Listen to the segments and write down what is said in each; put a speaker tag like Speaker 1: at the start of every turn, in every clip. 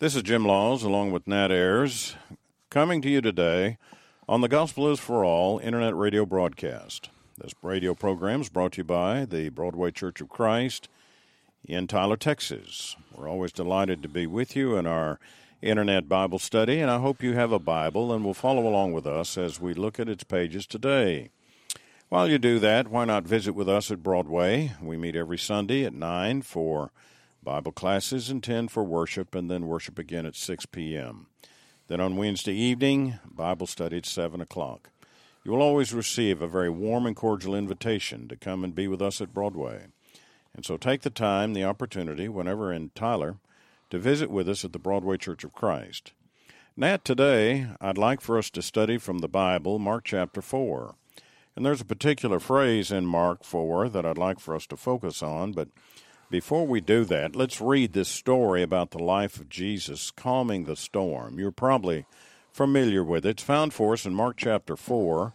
Speaker 1: This is Jim Laws along with Nat Ayers coming to you today on the Gospel is for All internet radio broadcast. This radio program is brought to you by the Broadway Church of Christ in Tyler, Texas. We're always delighted to be with you in our internet Bible study, and I hope you have a Bible and will follow along with us as we look at its pages today. While you do that, why not visit with us at Broadway? We meet every Sunday at 9 for Bible classes and 10 for worship, and then worship again at 6 p.m. Then on Wednesday evening, Bible study at 7 o'clock. You will always receive a very warm and cordial invitation to come and be with us at Broadway. And so take the time, the opportunity, whenever in Tyler, to visit with us at the Broadway Church of Christ. Nat, today I'd like for us to study from the Bible, Mark chapter 4. And there's a particular phrase in Mark 4 that I'd like for us to focus on, but before we do that, let's read this story about the life of Jesus calming the storm. You're probably familiar with it. It's found for us in Mark chapter 4,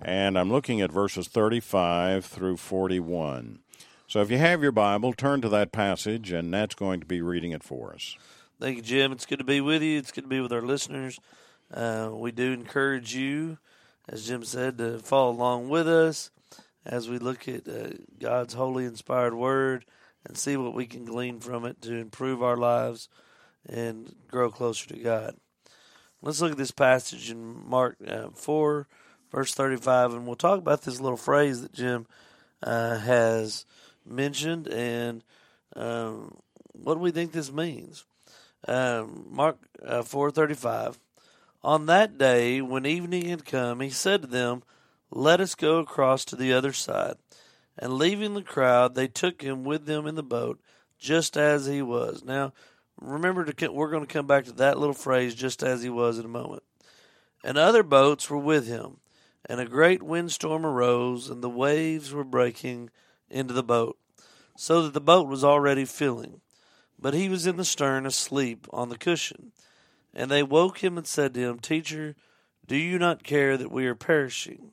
Speaker 1: and I'm looking at verses 35 through 41. So if you have your Bible, turn to that passage, and Nat's going to be reading it for us.
Speaker 2: Thank you, Jim. It's good to be with you. It's good to be with our listeners. Uh, we do encourage you, as Jim said, to follow along with us as we look at uh, God's holy, inspired word and see what we can glean from it to improve our lives and grow closer to God. Let's look at this passage in Mark uh, 4, verse 35, and we'll talk about this little phrase that Jim uh, has mentioned and um, what do we think this means. Um, Mark uh, 4:35 On that day when evening had come he said to them let us go across to the other side and leaving the crowd, they took him with them in the boat, just as he was. Now, remember to we're going to come back to that little phrase, just as he was, in a moment. And other boats were with him, and a great windstorm arose, and the waves were breaking into the boat, so that the boat was already filling. But he was in the stern, asleep on the cushion. And they woke him and said to him, Teacher, do you not care that we are perishing?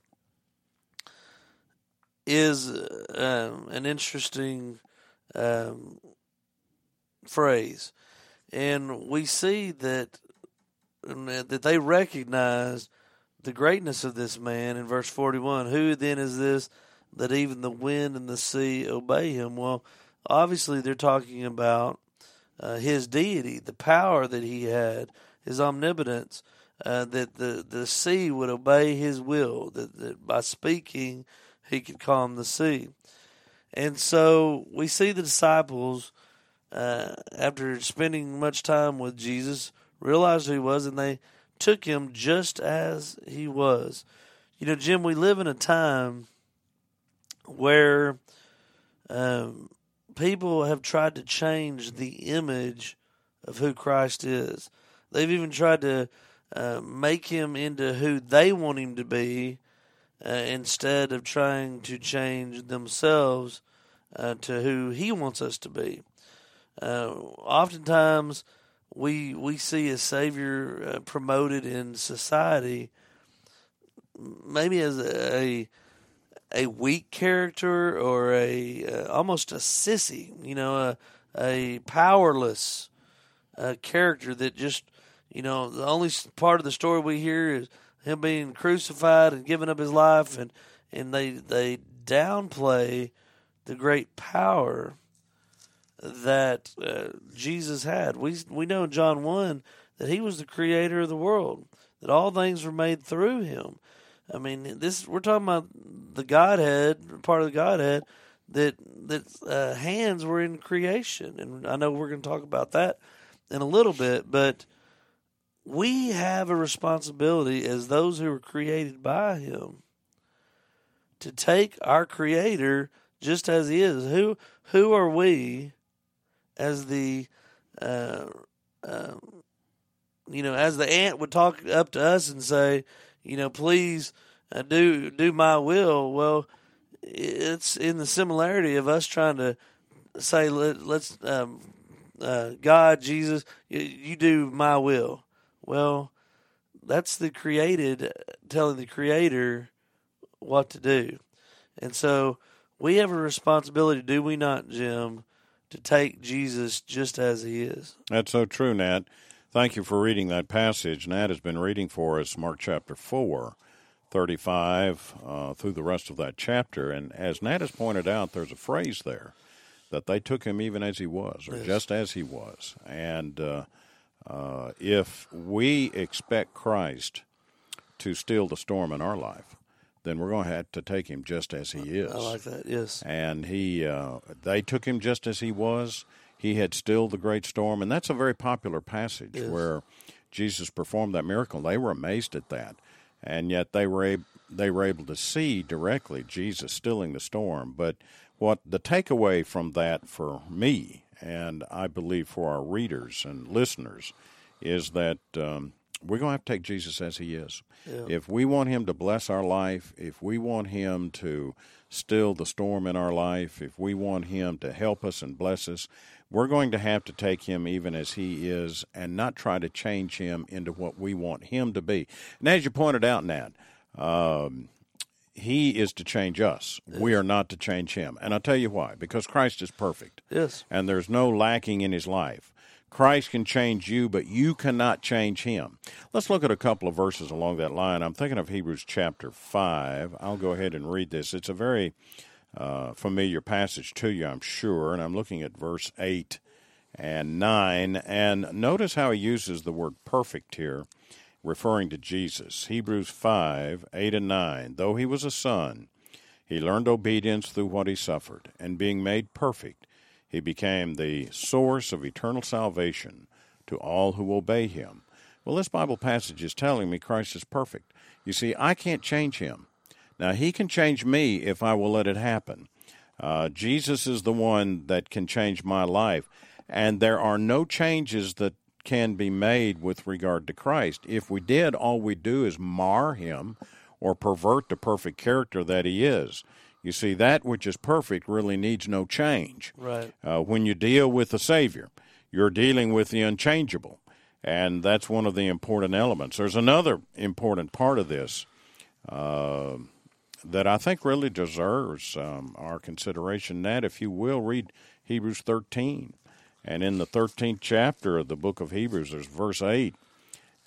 Speaker 2: is um, an interesting um, phrase, and we see that that they recognize the greatness of this man in verse forty-one. Who then is this that even the wind and the sea obey him? Well, obviously they're talking about uh, his deity, the power that he had, his omnipotence. Uh, that the, the sea would obey his will, that, that by speaking, he could calm the sea. And so we see the disciples, uh, after spending much time with Jesus, realized who he was, and they took him just as he was. You know, Jim, we live in a time where um, people have tried to change the image of who Christ is. They've even tried to uh, make him into who they want him to be uh, instead of trying to change themselves uh, to who He wants us to be. Uh, oftentimes, we we see a Savior uh, promoted in society, maybe as a a weak character or a uh, almost a sissy, you know, a a powerless character that just you know the only part of the story we hear is him being crucified and giving up his life, and and they they downplay the great power that uh, Jesus had. We we know in John one that he was the creator of the world, that all things were made through him. I mean, this we're talking about the Godhead, part of the Godhead that that uh, hands were in creation, and I know we're going to talk about that in a little bit, but we have a responsibility as those who were created by him to take our creator just as he is who who are we as the uh, uh, you know, as the ant would talk up to us and say, you know, please uh, do do my will. Well, it's in the similarity of us trying to say, Let, us um, uh, God, Jesus, you, you do my will. Well, that's the created telling the creator what to do. And so we have a responsibility, do we not, Jim, to take Jesus just as he is?
Speaker 1: That's so true, Nat. Thank you for reading that passage. Nat has been reading for us Mark chapter 4, 35 uh, through the rest of that chapter. And as Nat has pointed out, there's a phrase there that they took him even as he was, or yes. just as he was. And uh, uh, if we expect Christ to steal the storm in our life, then we're going to have to take him just as he is. I
Speaker 2: like that. Yes.
Speaker 1: And he, uh, they took him just as he was. He had stilled the great storm, and that's a very popular passage yes. where Jesus performed that miracle. They were amazed at that, and yet they were able, they were able to see directly Jesus stilling the storm. But what the takeaway from that for me, and I believe for our readers and listeners, is that um, we're going to have to take Jesus as he is. Yeah. If we want him to bless our life, if we want him to still the storm in our life, if we want him to help us and bless us, we're going to have to take him even as he is and not try to change him into what we want him to be. And as you pointed out, Nat, um, he is to change us. Yes. We are not to change him. And I'll tell you why. Because Christ is perfect.
Speaker 2: Yes.
Speaker 1: And there's no lacking in his life. Christ can change you, but you cannot change him. Let's look at a couple of verses along that line. I'm thinking of Hebrews chapter 5. I'll go ahead and read this. It's a very uh, familiar passage to you, I'm sure. And I'm looking at verse 8 and 9. And notice how he uses the word perfect here, referring to Jesus. Hebrews 5 8 and 9. Though he was a son, he learned obedience through what he suffered, and being made perfect, he became the source of eternal salvation to all who obey him. Well, this Bible passage is telling me Christ is perfect. You see, I can't change him. Now, he can change me if I will let it happen. Uh, Jesus is the one that can change my life. And there are no changes that can be made with regard to Christ. If we did, all we do is mar him or pervert the perfect character that he is. You see, that which is perfect really needs no change.
Speaker 2: Right.
Speaker 1: Uh, when you deal with the Savior, you're dealing with the unchangeable. And that's one of the important elements. There's another important part of this uh, that I think really deserves um, our consideration. That, if you will, read Hebrews 13. And in the 13th chapter of the book of Hebrews, there's verse 8.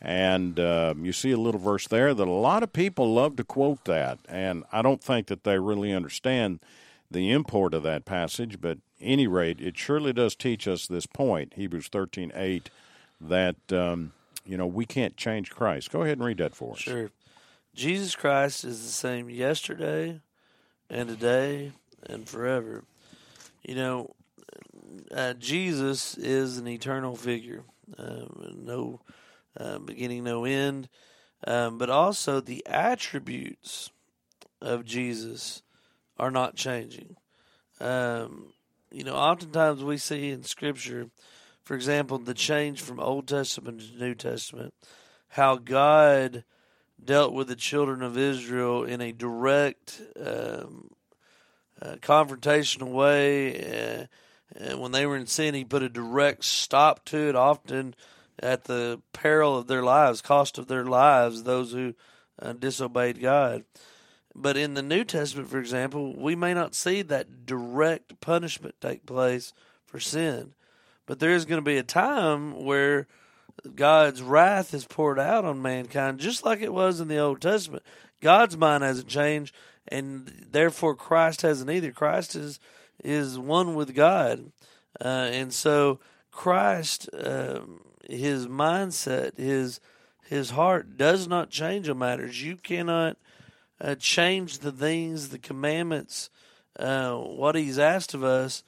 Speaker 1: And uh, you see a little verse there that a lot of people love to quote that, and I don't think that they really understand the import of that passage. But any rate, it surely does teach us this point, Hebrews thirteen eight, that um, you know we can't change Christ. Go ahead and read that for us.
Speaker 2: Sure, Jesus Christ is the same yesterday, and today, and forever. You know, uh, Jesus is an eternal figure. Uh, no uh, beginning, no end. Um, but also the attributes of Jesus are not changing. Um, you know, oftentimes we see in Scripture, for example, the change from Old Testament to New Testament, how God dealt with the children of Israel in a direct, um, uh, confrontational way. And when they were in sin, He put a direct stop to it. Often, at the peril of their lives, cost of their lives, those who uh, disobeyed God. But in the New Testament, for example, we may not see that direct punishment take place for sin. But there is going to be a time where God's wrath is poured out on mankind, just like it was in the Old Testament. God's mind hasn't changed, and therefore Christ hasn't either. Christ is is one with God, uh, and so Christ um, his mindset, his his heart does not change on matters. You cannot uh, change the things, the commandments, uh, what He's asked of us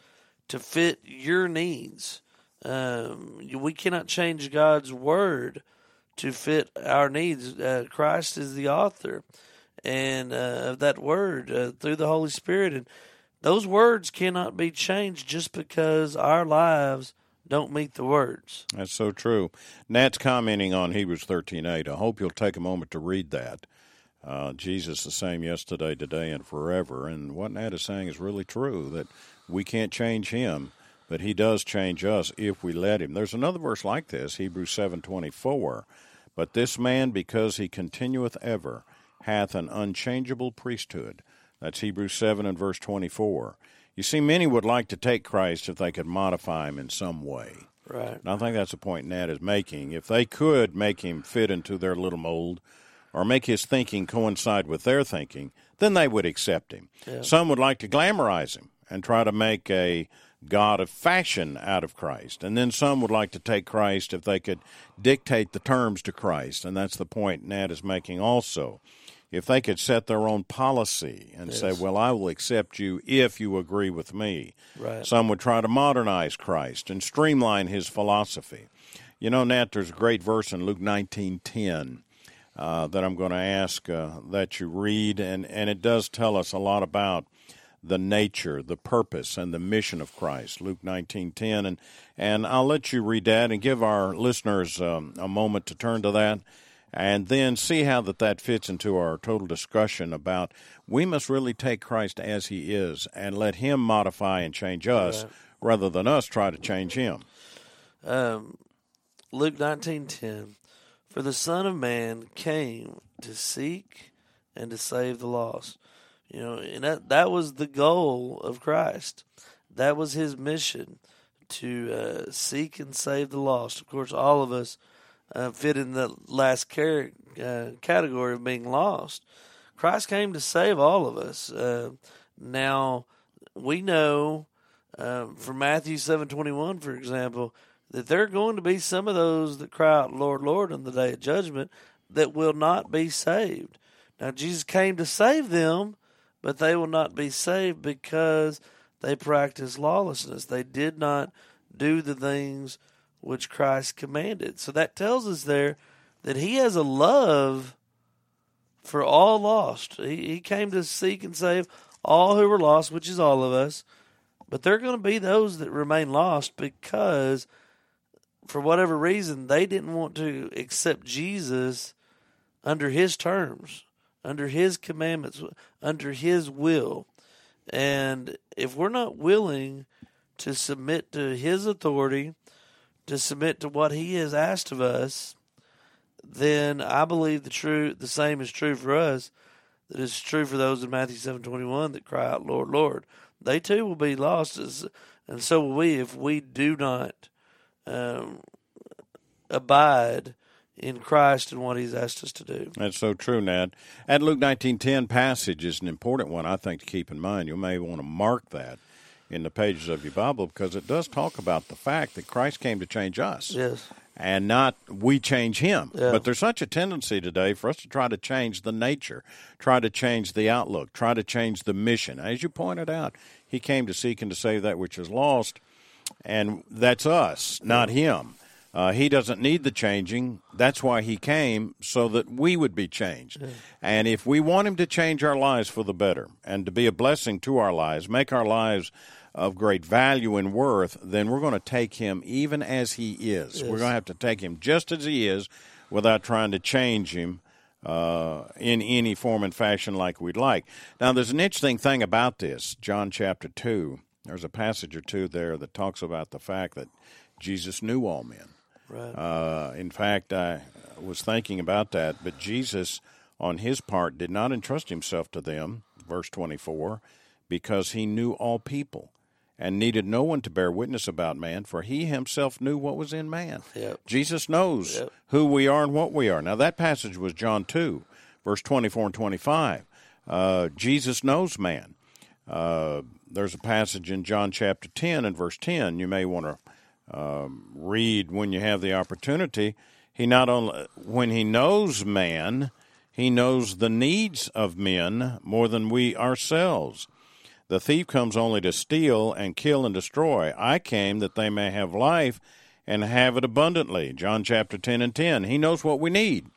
Speaker 2: to fit your needs. Um, we cannot change God's word to fit our needs. Uh, Christ is the author and uh, of that word uh, through the Holy Spirit, and those words cannot be changed just because our lives don't meet the words.
Speaker 1: That's so true. Nat's commenting on Hebrews 13:8. I hope you'll take a moment to read that. Uh, Jesus the same yesterday, today, and forever. And what Nat is saying is really true that we can't change him, but he does change us if we let him. There's another verse like this, Hebrews 7:24. But this man, because he continueth ever, hath an unchangeable priesthood. That's Hebrews 7 and verse 24. You see, many would like to take Christ if they could modify him in some way.
Speaker 2: Right.
Speaker 1: And I think that's the point Nat is making. If they could make him fit into their little mold or make his thinking coincide with their thinking, then they would accept him.
Speaker 2: Yeah.
Speaker 1: Some would like to glamorize him and try to make a God of fashion out of Christ. And then some would like to take Christ if they could dictate the terms to Christ. And that's the point Nat is making also if they could set their own policy and
Speaker 2: Yes.
Speaker 1: say, well, I will accept you if you agree with me.
Speaker 2: Right.
Speaker 1: Some would try to modernize Christ and streamline his philosophy. You know, Nat, there's a great verse in Luke 19.10 uh, that I'm going to ask uh, that you read, and, and it does tell us a lot about the nature, the purpose, and the mission of Christ. Luke 19.10, and, and I'll let you read that and give our listeners um, a moment to turn to that and then see how that that fits into our total discussion about we must really take Christ as he is and let him modify and change us
Speaker 2: Right.
Speaker 1: rather than us try to change him.
Speaker 2: Um, Luke nineteen ten, for the Son of Man came to seek and to save the lost. You know, and that that was the goal of Christ. That was his mission to uh, seek and save the lost. Of course, all of us uh, fit in the last uh, category of being lost. Christ came to save all of us. Uh, now we know um, from Matthew seven twenty one, for example, that there are going to be some of those that cry out, "Lord, Lord," on the day of judgment that will not be saved. Now Jesus came to save them, but they will not be saved because they practice lawlessness. They did not do the things which Christ commanded. So that tells us there that He has a love for all lost. He, he came to seek and save all who were lost, which is all of us. But there are going to be those that remain lost because, for whatever reason, they didn't want to accept Jesus under His terms, under His commandments, under His will. And if we're not willing to submit to His authority, to submit to what He has asked of us, then I believe the true the same is true for us. That is true for those in Matthew seven twenty one that cry out, Lord, Lord. They too will be lost, as, and so will we if we do not um, abide in Christ and what He's asked us to do.
Speaker 1: That's so true, Nat. That Luke 19.10 passage is an important one, I think, to keep in mind. You may want to mark that in the pages of your Bible because it does talk about the fact that Christ came to change us.
Speaker 2: Yes,
Speaker 1: and not we change him.
Speaker 2: Yeah.
Speaker 1: But there's such a tendency today for us to try to change the nature, try to change the outlook, try to change the mission. As you pointed out, he came to seek and to save that which is lost, and that's us, not him. Uh, he doesn't need the changing. That's why he came, so that we would be changed. And if we want him to change our lives for the better and to be a blessing to our lives, make our lives of great value and worth, then we're going to take him even as he is. We're going to have to take him just as he is without trying to change him uh, in any form and fashion like we'd like. Now, there's an interesting thing about this, John chapter 2. There's a passage or two there that talks about the fact that Jesus knew all men.
Speaker 2: right.
Speaker 1: Uh, in fact, I was thinking about that, but Jesus, on his part, did not entrust himself to them, verse 24, because he knew all people and needed no one to bear witness about man, for he himself knew what was in man.
Speaker 2: Yep.
Speaker 1: Jesus knows
Speaker 2: Yep.
Speaker 1: who we are and what we are. Now, that passage was John 2, verse 24 and 25. Uh, Jesus knows man. Uh, there's a passage in John chapter 10 and verse 10 you may want to um, read when you have the opportunity. He not only, when he knows man, he knows the needs of men more than we ourselves. The thief comes only to steal and kill and destroy. I came that they may have life and have it abundantly. John chapter 10 and 10. He knows what we need.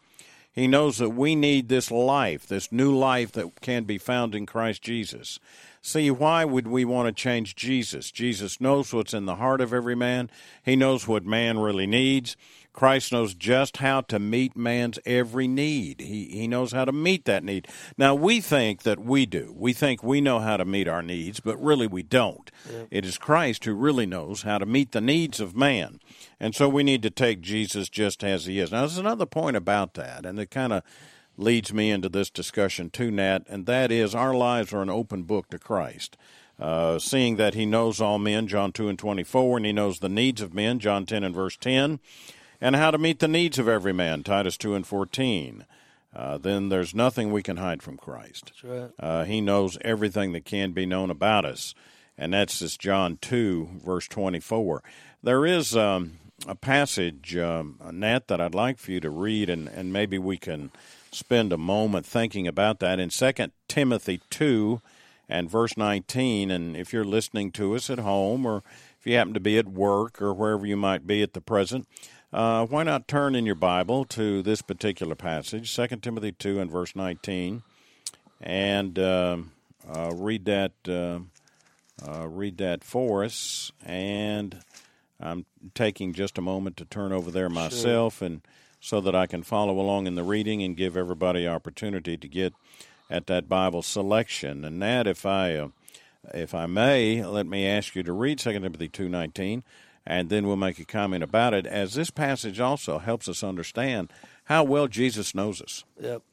Speaker 1: He knows that we need this life, this new life that can be found in Christ Jesus. See, why would we want to change Jesus? Jesus knows what's in the heart of every man. He knows what man really needs. Christ knows just how to meet man's every need. He, he knows how to meet that need. Now, we think that we do. We think we know how to meet our needs, but really we don't. Yeah. It is Christ who really knows how to meet the needs of man. And so we need to take Jesus just as he is. Now, there's another point about that, and it kind of leads me into this discussion too, Nat, and that is our lives are an open book to Christ. Uh, seeing that he knows all men, John 2 and 24, and he knows the needs of men, John 10 and verse 10, and how to meet the needs of every man, Titus 2 and 14. Uh, then there's nothing we can hide from Christ.
Speaker 2: Right.
Speaker 1: Uh, he knows everything that can be known about us, and that's this John 2, verse 24. There is um, a passage, um, Nat, that I'd like for you to read, and, and maybe we can spend a moment thinking about that in 2 Timothy 2 and verse 19. And if you're listening to us at home or if you happen to be at work or wherever you might be at the present, uh, why not turn in your Bible to this particular passage, 2 Timothy 2 and verse 19, and uh, uh, read that uh, uh, read that for us. And I'm taking just a moment to turn over there myself
Speaker 2: sure.
Speaker 1: and so that I can follow along in the reading and give everybody opportunity to get at that Bible selection. And that, if I, uh, if I may, let me ask you to read 2 Timothy two nineteen, and then we'll make a comment about it, as this passage also helps us understand how well Jesus knows us.
Speaker 2: Yep.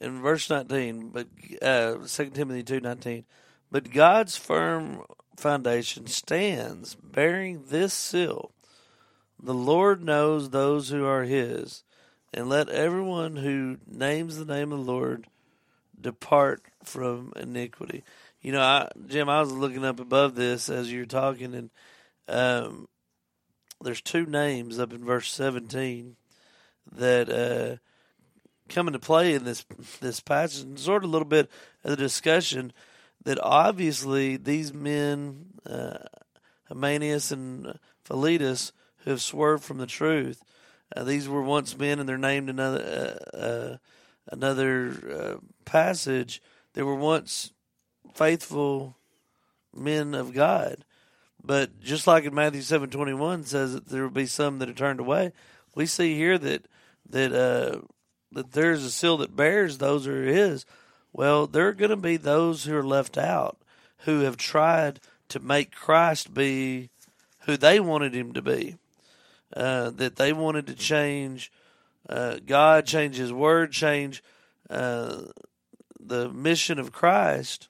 Speaker 2: In verse nineteen, but uh, 2 Timothy two nineteen, but God's firm foundation stands, bearing this seal the Lord knows those who are his, and let everyone who names the name of the Lord depart from iniquity. You know, I, Jim, I was looking up above this as you're talking, and um, there's two names up in verse 17 that uh, come into play in this this passage, and sort of a little bit of the discussion that obviously these men, uh, Hymenaeus and Philetus, who have swerved from the truth. Uh, these were once men, and they're named another uh, uh, another uh, passage. They were once faithful men of God, but just like in Matthew seven twenty one says that there will be some that are turned away. We see here that that uh, that there's a seal that bears those who are His. Well, there are going to be those who are left out who have tried to make Christ be who they wanted him to be. Uh, that they wanted to change uh, God, change His Word, change uh, the mission of Christ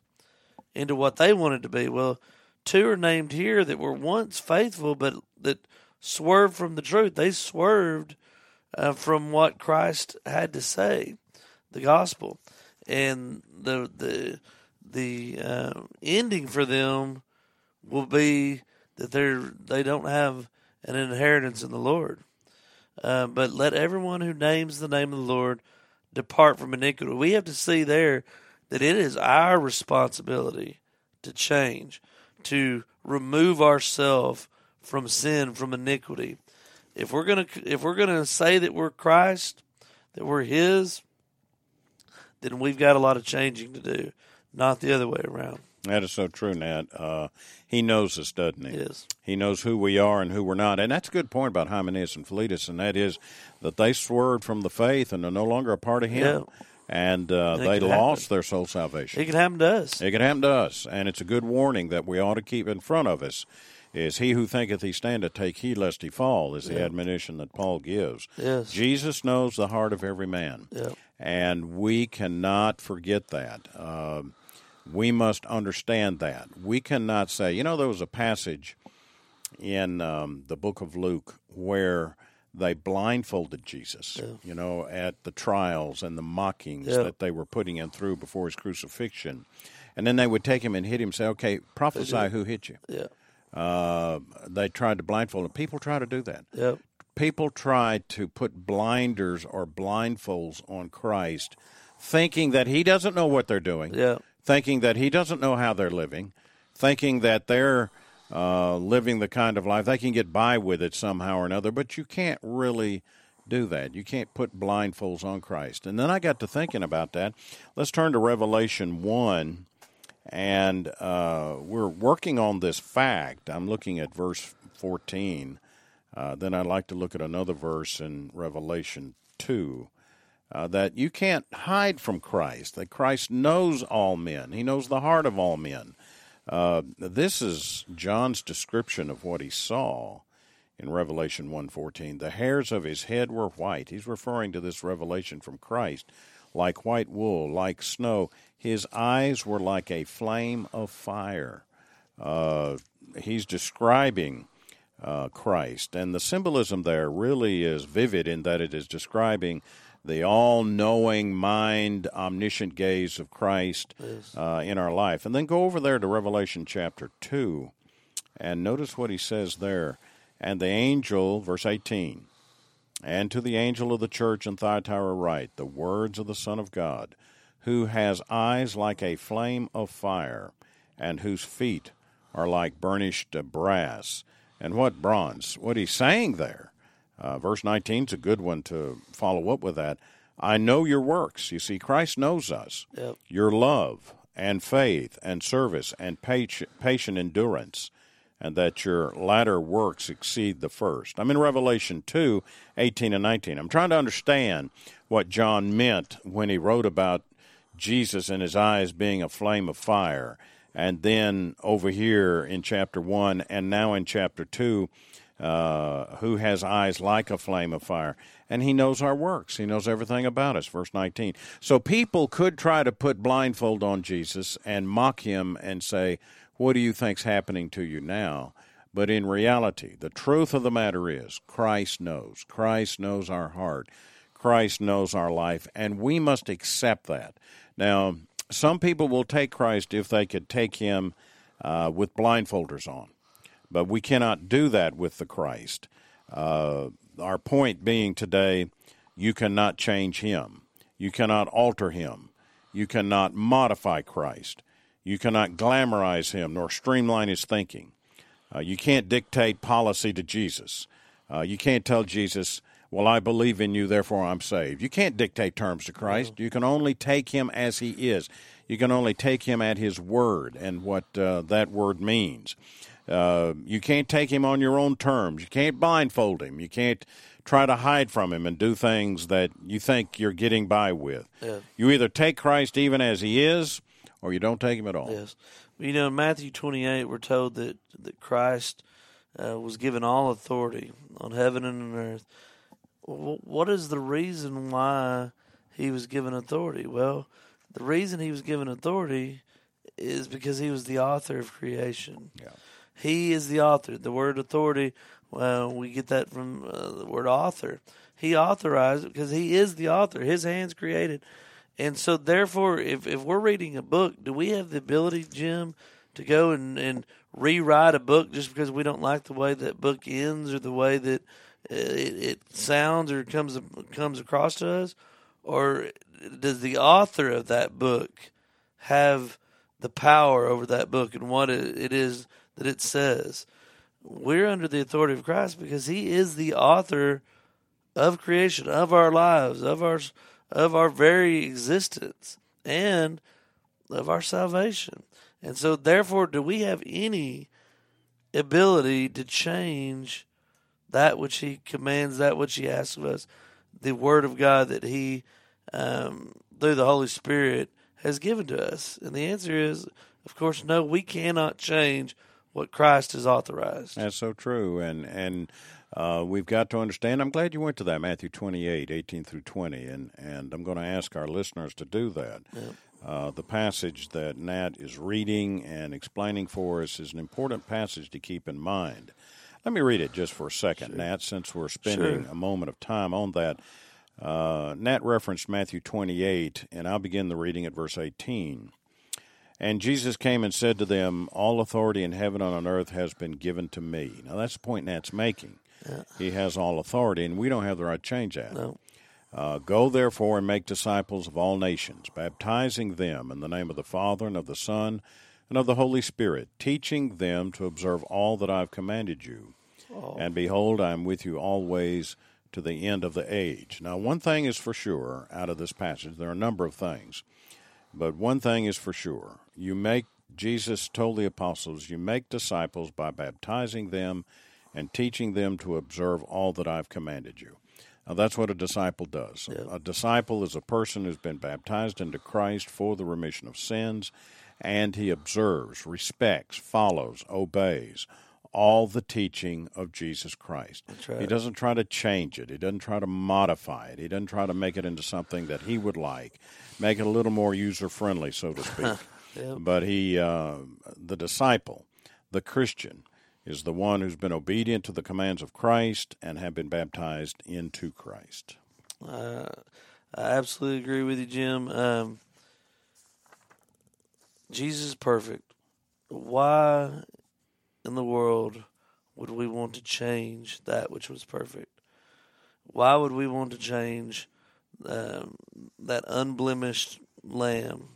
Speaker 2: into what they wanted to be. Well, two are named here that were once faithful, but that swerved from the truth. They swerved uh, from what Christ had to say, the gospel, and the the the uh, ending for them will be that they're they don't have an inheritance in the Lord. Uh, but let everyone who names the name of the Lord depart from iniquity. We have to see there that it is our responsibility to change, to remove ourselves from sin, from iniquity. If we're gonna if we're gonna say that we're Christ, that we're His, then we've got a lot of changing to do, not the other way around.
Speaker 1: That is so true, Nat. Uh, he knows us, doesn't he?
Speaker 2: Yes.
Speaker 1: He knows who we are and who we're not. And that's a good point about Hymenaeus and Philetus, and that is that they swerved from the faith and are no longer a part of him.
Speaker 2: Yeah.
Speaker 1: And uh, they lost happen. their soul salvation.
Speaker 2: It can happen to us.
Speaker 1: It can happen to us. And it's a good warning that we ought to keep in front of us. Is he who thinketh he standeth, take heed lest he fall, is the admonition that Paul gives.
Speaker 2: Yes.
Speaker 1: Jesus knows the heart of every man.
Speaker 2: Yeah.
Speaker 1: And we cannot forget that. Um, we must understand that. We cannot say, you know, there was a passage in um, the book of Luke where they blindfolded Jesus,
Speaker 2: yeah.
Speaker 1: you know, at the trials and the mockings
Speaker 2: yeah.
Speaker 1: that they were putting him through before his crucifixion. And then they would take him and hit him say, okay, prophesy who hit you.
Speaker 2: Yeah.
Speaker 1: Uh, they tried to blindfold him. People try to do that.
Speaker 2: Yep.
Speaker 1: People try to put blinders or blindfolds on Christ, thinking that he doesn't know what they're doing.
Speaker 2: Yeah
Speaker 1: thinking that he doesn't know how they're living, thinking that they're uh, living the kind of life they can get by with it somehow or another. But you can't really do that. You can't put blindfolds on Christ. And then I got to thinking about that. Let's turn to Revelation 1, and uh, we're working on this fact. I'm looking at verse 14. Uh, then I'd like to look at another verse in Revelation 2. Uh, that you can't hide from Christ, that Christ knows all men. He knows the heart of all men. Uh, this is John's description of what he saw in Revelation 1:14. The hairs of his head were white. He's referring to this revelation from Christ, like white wool, like snow. His eyes were like a flame of fire. Uh, he's describing uh, Christ, and the symbolism there really is vivid in that it is describing the all knowing mind, omniscient gaze of Christ uh, in our life. And then go over there to Revelation chapter 2 and notice what he says there. And the angel, verse 18, and to the angel of the church in Thyatira write the words of the Son of God, who has eyes like a flame of fire, and whose feet are like burnished brass. And what bronze? What he's saying there uh, verse 19 is a good one to follow up with that. I know your works. You see, Christ knows us.
Speaker 2: Yep.
Speaker 1: Your love and faith and service and patient, patient endurance, and that your latter works exceed the first. I'm in Revelation 2 18 and 19. I'm trying to understand what John meant when he wrote about Jesus and his eyes being a flame of fire. And then over here in chapter 1 and now in chapter 2, uh, who has eyes like a flame of fire. And he knows our works. He knows everything about us. Verse 19. So people could try to put blindfold on Jesus and mock him and say, What do you think's happening to you now? But in reality, the truth of the matter is Christ knows. Christ knows our heart. Christ knows our life, and we must accept that. Now, some people will take Christ if they could take him uh, with blindfolders on but we cannot do that with the Christ. Uh, our point being today, you cannot change him. You cannot alter him. You cannot modify Christ. You cannot glamorize him nor streamline his thinking. Uh, you can't dictate policy to Jesus. Uh, you can't tell Jesus, Well, I believe in you, therefore I'm saved. You can't dictate terms to Christ. You can only take him as he is. You can only take him at his word and what uh, that word means. Uh, you can't take him on your own terms. You can't blindfold him. You can't try to hide from him and do things that you think you're getting by with.
Speaker 2: Yeah.
Speaker 1: You either take Christ even as he is, or you don't take him at all.
Speaker 2: Yes. You know, in Matthew 28, we're told that, that Christ uh, was given all authority on heaven and on earth. What is the reason why he was given authority? Well, the reason he was given authority is because he was the author of creation.
Speaker 1: Yeah.
Speaker 2: He is the author. The word authority, well, we get that from uh, the word author. He authorized it because he is the author. His hands created. And so, therefore, if, if we're reading a book, do we have the ability, Jim, to go and, and rewrite a book just because we don't like the way that book ends or the way that it, it sounds or comes comes across to us? Or does the author of that book have the power over that book and what it is that it says? We're under the authority of Christ because He is the author of creation, of our lives, of our of our very existence, and of our salvation. And so, therefore, do we have any ability to change that which He commands, that which He asks of us, the Word of God that He, um, through the Holy Spirit, has given to us? And the answer is, of course, no. We cannot change what Christ has authorized.
Speaker 1: That's so true, and and uh, we've got to understand. I'm glad you went to that Matthew 28, 18 through 20, and and I'm going to ask our listeners to do that. Uh, the passage that Nat is reading and explaining for us is an important passage to keep in mind. Let me read it just for a second, Nat, since we're spending
Speaker 2: Sure.
Speaker 1: a moment of time on that. Uh, Nat referenced Matthew 28, and I'll begin the reading at verse 18. And Jesus came and said to them, All authority in heaven and on earth has been given to me. Now, that's the point Nat's making. He has all authority, and we don't have the right to change that.
Speaker 2: No.
Speaker 1: Uh, Go therefore and make disciples of all nations, baptizing them in the name of the Father and of the Son and of the Holy Spirit, teaching them to observe all that I've commanded you. And behold, I am with you always to the end of the age. Now, one thing is for sure out of this passage, there are a number of things, but one thing is for sure. You make, Jesus told the apostles, you make disciples by baptizing them and teaching them to observe all that I've commanded you. Now, that's what a disciple does.
Speaker 2: Yeah.
Speaker 1: A disciple is a person who's been baptized into Christ for the remission of sins, and he observes, respects, follows, obeys all the teaching of Jesus Christ.
Speaker 2: right.
Speaker 1: He doesn't try to change it. He doesn't try to modify it. He doesn't try to make it into something that he would like, make it a little more user friendly, so to speak.
Speaker 2: Yep.
Speaker 1: But he, uh, the disciple, the Christian, is the one who's been obedient to the commands of Christ and have been baptized into Christ.
Speaker 2: Uh, I absolutely agree with you, Jim. Um, Jesus is perfect. Why in the world would we want to change that which was perfect? Why would we want to change um, that unblemished lamb,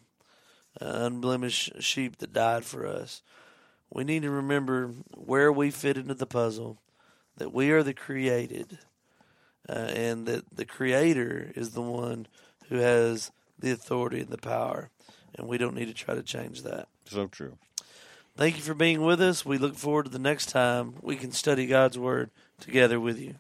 Speaker 2: uh, unblemished sheep that died for us? We need to remember where we fit into the puzzle, that we are the created uh, and that the creator is the one who has the authority and the power and we don't need to try to change that
Speaker 1: So true.
Speaker 2: Thank you for being with us. We look forward to the next time we can study god's word together with you